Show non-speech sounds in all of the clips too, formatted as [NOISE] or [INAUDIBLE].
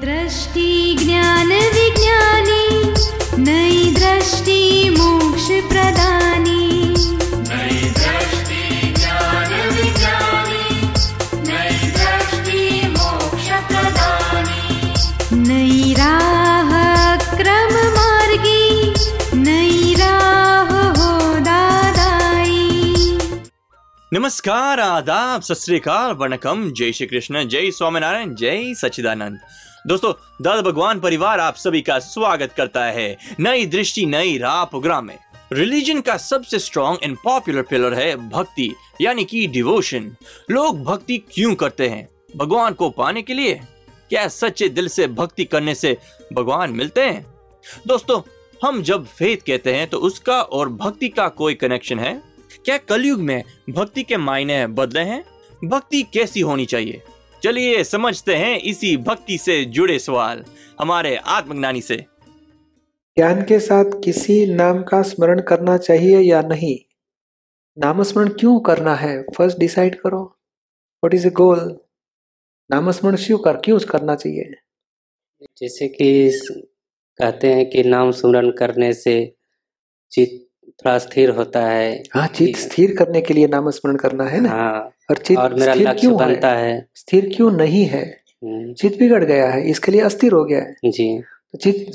दृष्टि ज्ञान विज्ञानी नई दृष्टि मोक्ष प्रदानी नई दृष्टि ज्ञान विज्ञानी नई दृष्टि मोक्ष प्रदानी नई राह क्रम मार्गी नई राह हो दादाई। नमस्कार आदाब सत श्री अकाल वणकम। जय श्री कृष्ण जय स्वामीनारायण जय सच्चिदानंद। दोस्तों, दादा भगवान परिवार आप सभी का स्वागत करता है नई दृष्टि, नई राह प्रोग्राम में। रिलीजन का सबसे स्ट्रॉन्ग एंड पॉपुलर पिलर है भक्ति, यानी कि डिवोशन लोग भक्ति क्यों करते हैं? भगवान को पाने के लिए क्या सच्चे दिल से भक्ति करने से भगवान मिलते हैं? दोस्तों, हम जब फेथ कहते हैं तो उसका और भक्ति का कोई कनेक्शन है? क्या कलयुग में भक्ति के मायने बदले हैं? भक्ति कैसी होनी चाहिए? चलिए समझते हैं इसी भक्ति से जुड़े सवाल हमारे आत्मज्ञानी से। ज्ञान के साथ किसी नाम का स्मरण करना चाहिए या नहीं? नामस्मरण क्यों करना है? फ़र्स्ट डिसाइड करो। व्हाट इज़ ए गोल नामस्मरण क्यों कर क्यों करना चाहिए? जैसे कि कहते हैं कि नाम स्मरण करने से चित्त थोड़ा स्थिर होता है। हाँ चित्त स्थिर करने के लिए नामस्मरण करना है ना? हाँ। और चित्त और मेरा लक्ष्य क्यों बनता है। है स्थिर क्यों नहीं है? हम्म, चित्त बिगड़ गया है इसके लिए अस्थिर हो गया है। जी। तो चित्त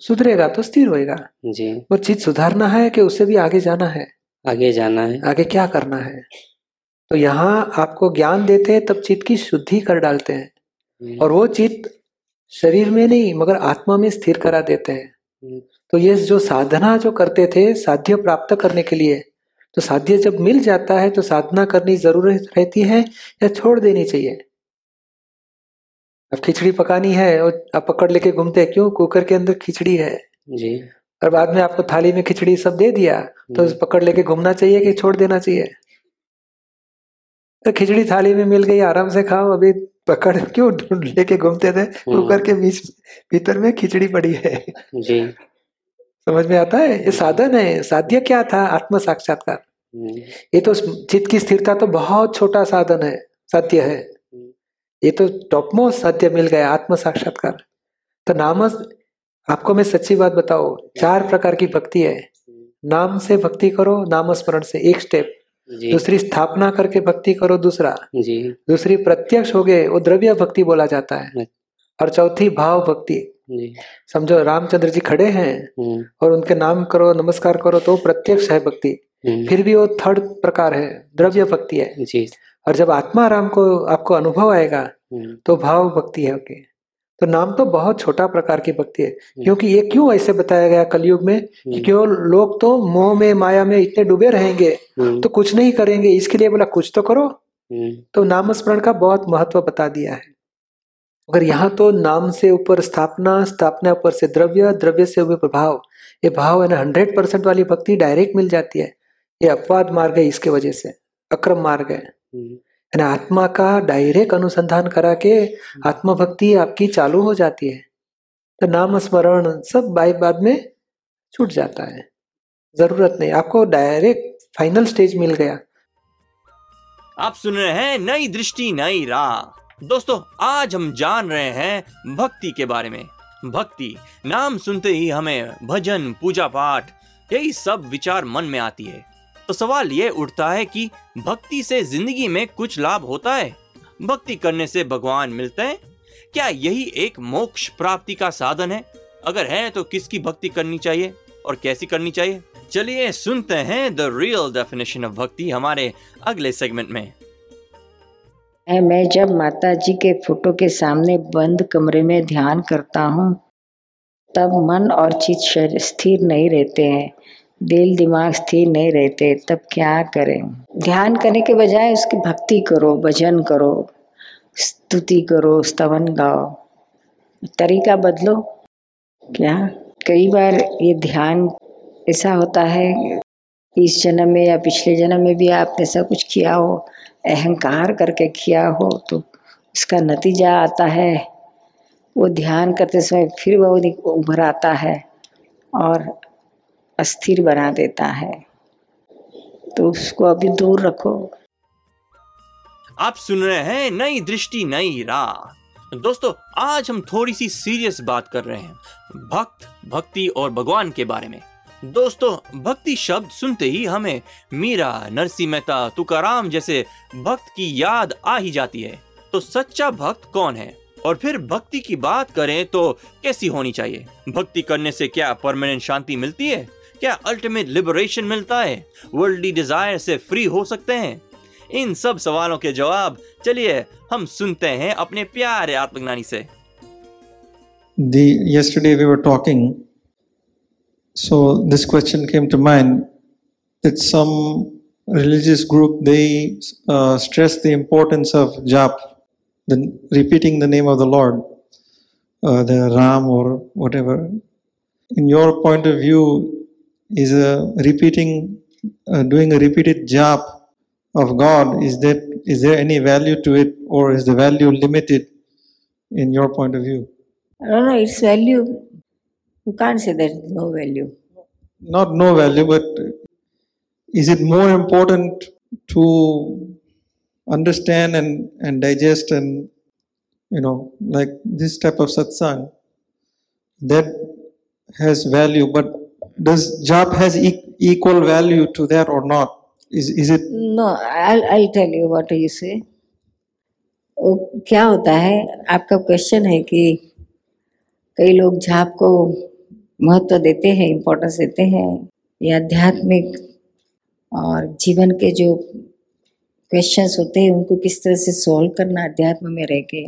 सुधरेगा तो स्थिर होएगा। जी। वो चित्त सुधारना है कि उससे भी आगे जाना है? आगे जाना है। आगे क्या करना है? तो यहाँ आपको ज्ञान देते हैं तब चित्त की शुद्धि कर डालते हैं। हम्म, और वो चित्त शरीर में नहीं मगर आत्मा में स्थिर करा देते हैं। हम्म, तो ये जो साधना जो करते थे साध्य प्राप्त करने के लिए तो साध्य जब मिल जाता है तो साधना करनी ज़रूरत रहती है या छोड़ देनी चाहिए? अब खिचड़ी पकानी है और आप पकड़ लेके घूमते हैं क्यों? कुकर के अंदर खिचड़ी है। जी। और बाद में आपको थाली में खिचड़ी सब दे दिया तो हम्म, पकड़ लेके घूमना चाहिए कि छोड़ देना चाहिए? तो खिचड़ी थाली में मिल गई आराम से खाओ अभी पकड़ क्यों? ढूंढ [LAUGHS] लेके घूमते थे कुकर के बीच भीतर में खिचड़ी पड़ी है। जी। समझ में आता है? ये साधन है। साध्य क्या था? आत्म साक्षात्कार। हम्म, ये तो चित्त की स्थिरता तो बहुत छोटा साधन है। सत्य है। ये तो टॉप मोस्ट सत्य मिल गया आत्म साक्षात्कार। तो नाम आपको मैं सच्ची बात बताओ चार प्रकार की भक्ति है। नाम से भक्ति करो नाम स्मरण से एक स्टेप दूसरी स्थापना करके भक्ति करो दूसरा। जी। दूसरी प्रत्यक्ष हो गए वो द्रव्य भक्ति बोला जाता है। और चौथी भाव भक्ति। समझो रामचंद्र जी खड़े हैं हम्म, और उनके नाम करो नमस्कार करो तो प्रत्यक्ष है भक्ति। हम्म, फिर भी वो थर्ड प्रकार है द्रव्य भक्ति है। जी। और जब आत्मा राम को आपको अनुभव आएगा हम्म, तो भाव भक्ति है ओके तो नाम तो बहुत छोटा प्रकार की भक्ति है क्योंकि ये क्यों ऐसे बताया गया कलयुग में कि क्यों लोग तो मोह में माया में इतने डूबे रहेंगे तो कुछ नहीं करेंगे इसके लिए बोला कुछ तो करो। तो नाम स्मरण का बहुत महत्व बता दिया है। अगर यहाँ तो नाम से ऊपर स्थापना स्थापना ऊपर से द्रव्य द्रव्य से ऊपर भाव ये भाव है ना हंड्रेड परसेंट वाली भक्ति डायरेक्ट मिल जाती है। ये अपवाद मार्ग है इसके वजह से अक्रम मार्ग है। हम्म, ना आत्मा का डायरेक्ट अनुसंधान करा के आत्मा भक्ति आपकी चालू हो जाती है। तो नाम स्मरण सब बाई बाद में छूट जाता है। ज़रूरत नहीं आपको डायरेक्ट फाइनल स्टेज मिल गया। आप सुन रहे हैं नई दृष्टि नई राह। दोस्तों, आज हम जान रहे हैं भक्ति के बारे में। भक्ति, नाम सुनते ही हमें भजन, पूजा पाठ, यही सब विचार मन में आती है। तो सवाल ये उठता है कि भक्ति से ज़िंदगी में कुछ लाभ होता है? भक्ति करने से भगवान मिलते हैं? क्या यही एक मोक्ष प्राप्ति का साधन है? अगर है तो किसकी भक्ति करनी चाहिए? और कैसी करनी चाहिए? चलिए सुनते हैं द रियल डेफिनेशन ऑफ़ भक्ति हमारे अगले सेगमेंट में। है। मैं जब माता जी के फ़ोटो के सामने बंद कमरे में ध्यान करता हूँ, तब मन और शरीर स्थिर नहीं रहते हैं। दिल, दिमाग स्थिर नहीं रहते, तब क्या करें? ध्यान करने के बजाय उसकी भक्ति करो, भजन करो, स्तुति करो, स्तवन गाओ। तरीका बदलो। क्या? कई बार ये ध्यान ऐसा होता है, इस जन्म में या पिछले जन्म में भी आपने ऐसा कुछ किया हो अहंकार करके किया हो तो उसका नतीजा आता है। वो ध्यान करते समय फिर वो उभर आता है और अस्थिर बना देता है। तो उसको अभी दूर रखो। आप सुन रहे हैं नई दृष्टि, नई राह। दोस्तों, आज हम थोड़ी सी सीरियस बात कर रहे हैं। भक्त, भक्ति और भगवान के बारे में। दोस्तों, भक्ति शब्द सुनते ही हमें मीरा, नरसी मेहता, तुकाराम जैसे भक्त की याद आ ही जाती है। तो सच्चा भक्त कौन है? और फिर भक्ति की बात करें तो कैसी होनी चाहिए? भक्ति करने से क्या परमानेंट शांति मिलती है? क्या अल्टीमेट लिबरेशन मिलता है? वर्ल्डली डिज़ायर से फ्री हो सकते हैं? इन सब सवालों के जवाब चलिए हम सुनते हैं अपने प्यारे आत्मज्ञानी से। The, yesterday we were talking so this question came to mind that some religious group they uh, stress the importance of jap the repeating the name of the lord uh, the ram or whatever in your point of view is a repeating uh, doing a repeated jap of god is that is there any value to it or is the value limited in your point of view I don't know, its value. You can't say there's no value. not no value, but is it more important to understand and, and digest and you know like this type of satsang that has value, but does jap has e- equal value to that or not? Is is it No, I'll, I'll tell you what you say. वो क्या होता है आपका question है कि कई लोग झाप को महत्व देते हैं इम्पोर्टेंस देते हैं या आध्यात्मिक और जीवन के जो क्वेश्चंस होते हैं उनको किस तरह से सॉल्व करना अध्यात्म में रह के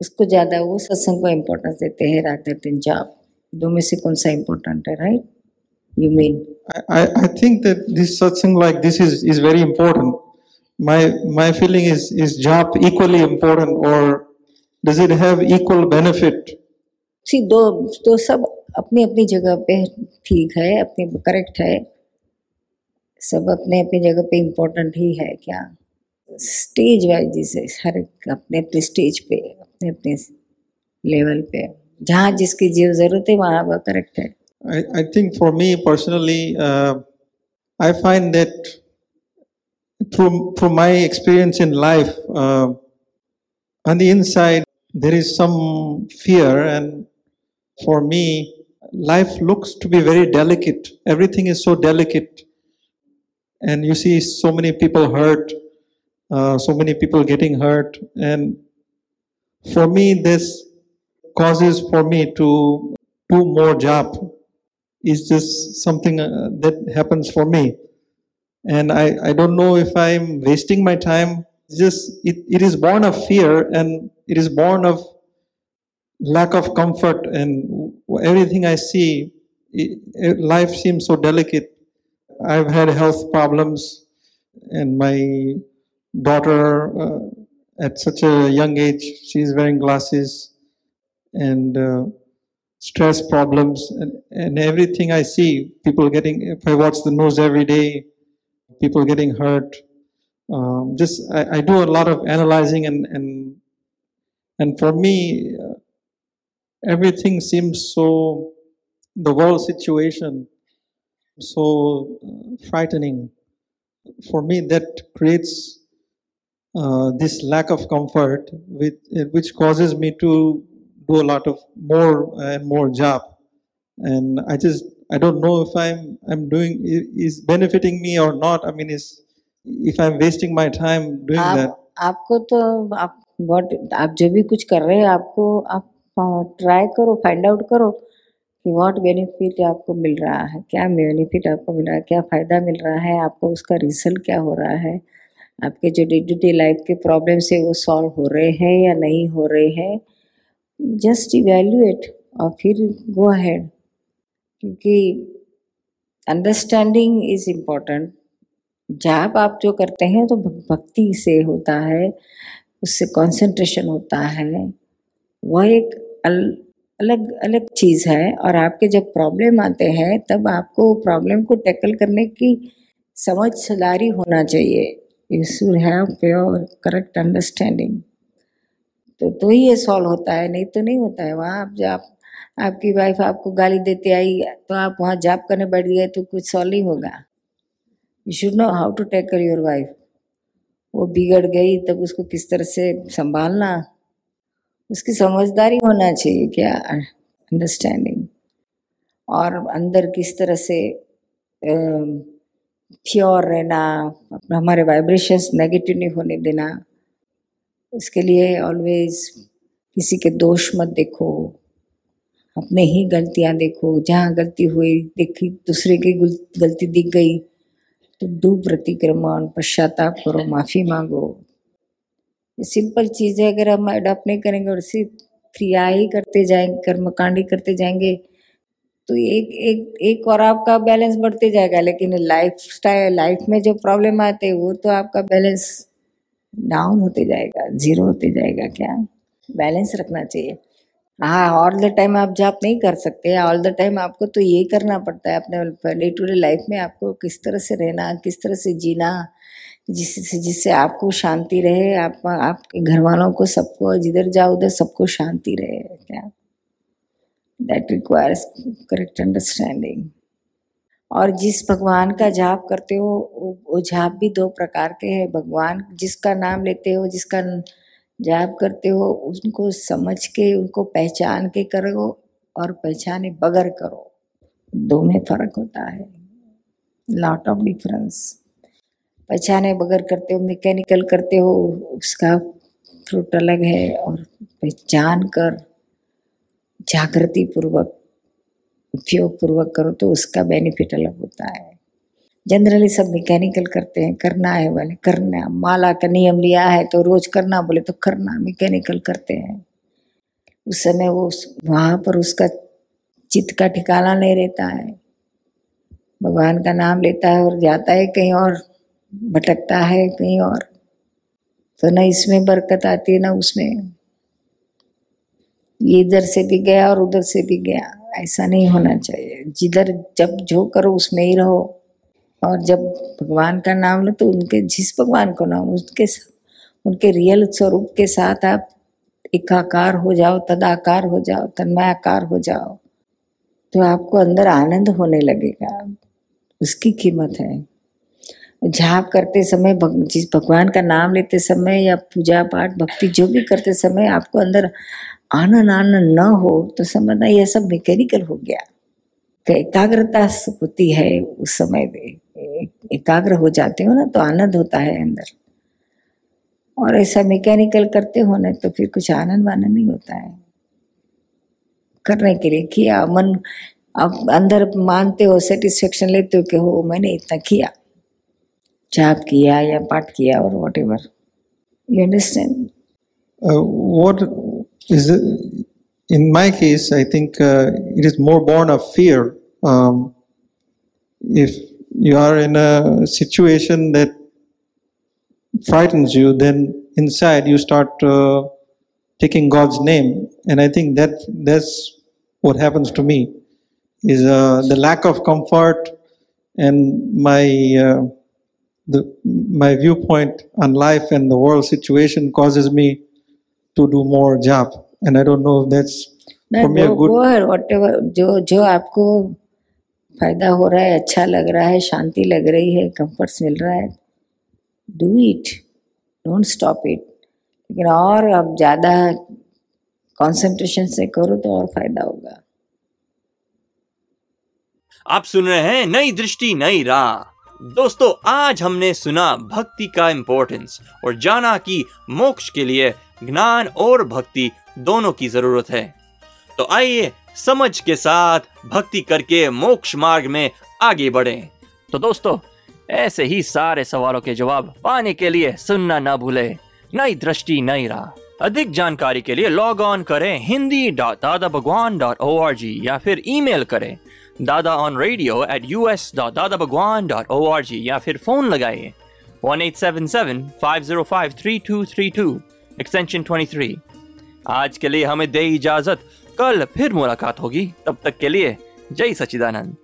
उसको ज़्यादा वो सत्संग को इम्पोर्टेंस देते हैं राधर दिन जाप दो में से कौन सा इम्पोर्टेंट है right you mean I, I think that this satsang like this is, is very important. My my feeling is is jap equally important or does it have equal benefit? सी दो तो सब अपनी अपनी जगह पे ठीक है अपनी करेक्ट है। सब अपने अपनी जगह पे इम्पोर्टेंट ही है क्या? स्टेज वाइज जिसे हर अपने अपने स्टेज पे अपने अपने लेवल पे जहाँ जिसकी जो ज़रूरत है वहाँ वह करेक्ट है। For me personally, uh, I find that through through my experience in life, uh, on the inside there is some fear, and for me, life looks to be very delicate. Everything is so delicate, and you see so many people hurt, uh, so many people getting hurt, and for me, this causes for me to do more job. It's just something uh, that happens for me. And I, I don't know if i'm wasting my time. It's just it, it is born of fear and it is born of lack of comfort and everything i see life seems so delicate i've had health problems and my daughter uh, at such a young age she's wearing glasses and uh, stress problems and, and everything I see, people getting, if I watch the news every day, people getting hurt. Um, just, I, I do a lot of analyzing and, and, and for me, uh, everything seems so, the world situation, so uh, frightening. For me, that creates uh, this lack of comfort, with, which causes me to do a lot of more and more job and i just i don't know if i'm i'm doing i- is benefiting me or not i mean is if i'm wasting my time doing that आप आपको तो आप बहुत आप जो भी कुछ कर रहे हैं आपको आप ट्राई करो फाइंड आउट करो कि व्हाट बेनिफिट आपको मिल रहा है, क्या बेनिफिट आपको मिल रहा है, क्या फ़ायदा मिल रहा है, आपको उसका रिज़ल्ट क्या हो रहा है, आपके जो डे टू डे लाइफ के प्रॉब्लम्स है, वो सॉल्व हो रहे हैं या नहीं हो रहे हैं जस्ट इवेल्युएट और फिर गो अहेड क्योंकि अंडरस्टैंडिंग इज़ इम्पोर्टेंट जाप आप जो करते हैं तो भक्ति से होता है, उससे कंसंट्रेशन होता है। वह एक अल, अलग अलग चीज़ है और आपके जब प्रॉब्लम आते हैं तब आपको प्रॉब्लम को टैकल करने की समझ समझदारी होना चाहिए। You should have pure correct understanding तो तो ही ये सॉल्व होता है नहीं तो नहीं होता है। वहाँ आप जब आपकी वाइफ आपको गाली देते आई तो आप वहाँ जाप करने बैठ गए तो कुछ सॉल्व नहीं होगा। You should know how to take care your wife वो बिगड़ गई तब उसको किस तरह से संभालना? उसकी समझदारी होना चाहिए क्या अंडरस्टैंडिंग और अंदर किस तरह से प्योर रहना, अपना हमारे वाइब्रेशंस नेगेटिव नहीं होने देना, उसके लिए ऑलवेज किसी के दोष मत देखो, अपने ही गलतियाँ देखो, जहाँ गलती हुई देखी, दूसरे की गलती दिख गई तो डू प्रतिक्रमण, पश्चाताप करो, माफ़ी मांगो सिंपल चीज़ है, अगर हम अडॉप्ट नहीं करेंगे और सिर्फ़ क्रिया ही करते जाएँगे कर्मकांड करते जाएँगे तो एक एक एक और आपका बैलेंस बढ़ते जाएगा, लेकिन लाइफ स्टाइल लाइफ में जो प्रॉब्लम आते हैं, वो तो आपका बैलेंस डाउन होते जाएगा ज़ीरो होते जाएगा, क्या? बैलेंस रखना चाहिए। हाँ ऑल द टाइम आप जॉब नहीं कर सकते ऑल द टाइम आपको तो ये करना पड़ता है, अपने डे टू डे लाइफ में आपको किस तरह से रहना, किस तरह से जीना जिससे जिससे आपको शांति रहे, आप, आपके घर वालों को सबको, जिधर जाओ उधर सबको शांति रहे, क्या? दैट रिक्वायर्स करेक्ट अंडरस्टैंडिंग और जिस भगवान का जाप करते हो, वो- वो जाप भी दो प्रकार के हैं। भगवान जिसका नाम लेते हो, जिसका जाप करते हो, उनको समझ के, उनको पहचान के करो और पहचाने बगैर करो। दो में फ़र्क होता है। लॉट ऑफ़ डिफरेंस पहचाने बगैर करते हो मैकेनिकल करते हो, उसका फ्रूट अलग है और पहचान कर जागृति पूर्वक उपयोग पूर्वक करो तो उसका बेनिफिट अलग होता है। जनरली सब मैकेनिकल करते हैं, करना है वाले, करना माला का नियम लिया है तो रोज करना, बोले तो करना मैकेनिकल करते हैं। उस समय वो वहाँ पर उसका चित्त का ठिकाना नहीं रहता है। भगवान का नाम लेता है और जाता है कहीं और। भटकता है कहीं और। तो न इसमें बरकत आती है, ना उसमें। ये इधर से भी गया और उधर से भी गया, ऐसा नहीं होना चाहिए। जिधर जब जो करो उसमें ही रहो। और जब भगवान का नाम लो तो उनके, जिस भगवान को नाम, उसके उनके रियल स्वरूप के साथ आप एकाकार हो जाओ, तदाकार हो जाओ, तन्मयाकार हो जाओ तो आपको अंदर आनंद होने लगेगा। उसकी कीमत है। जाप करते समय जिस भगवान का नाम लेते समय या पूजा पाठ भक्ति जो भी करते समय आपको अंदर आनंद आनंद न हो तो समझना यह सब मैकेनिकल हो गया। कि एकाग्रता होती है उस समय एकाग्र हो जाते हो ना तो आनंद होता है अंदर। और ऐसा मैकेनिकल करते हो ना तो फिर कुछ आनंद वानंद नहीं होता है। करने के लिए किया, मन अब अंदर मानते हो सेटिस्फेक्शन लेते हो कि हो, मैंने इतना किया। जाप किया या पाठ किया और whatever you understand Uh, what is it? In my case, I think uh, it is more born of fear. Um, if you are in a situation that frightens you, then inside you start uh, taking God's name, and I think that that's what happens to me. Is uh, the lack of comfort and my uh, the my viewpoint on life and the world situation causes me to do more job. And i don't know if that's for me a good whatever जो जो आपको फ़ायदा हो रहा है अच्छा लग रहा है शांति लग रही है कंफर्ट्स मिल रहा है do it don't stop it लेकिन और अब ज़्यादा कंसंट्रेशन से करो तो और फ़ायदा होगा। आप सुन रहे हैं नई दृष्टि नई राह। दोस्तों, आज हमने सुना भक्ति का इम्पोर्टेंस और जाना कि मोक्ष के लिए ज्ञान और भक्ति दोनों की ज़रूरत है। तो आइए, समझ के साथ भक्ति करके मोक्ष मार्ग में आगे बढ़े। तो दोस्तों, ऐसे ही सारे सवालों के जवाब पाने के लिए सुनना ना भूले। नई दृष्टि, नई राह। अधिक जानकारी के लिए लॉग ऑन करें Hindi dot Dada Bhagwan dot O R G या फिर ईमेल करें। Dada on radio at U S dot Dada Bhagwan dot O R G या फिर फ़ोन लगाइए। One eight seven seven five zero five three two three two extension twenty three आज के लिए हमें दे इजाज़त। कल फिर मुलाकात होगी। तब तक के लिए जय सचिदानंद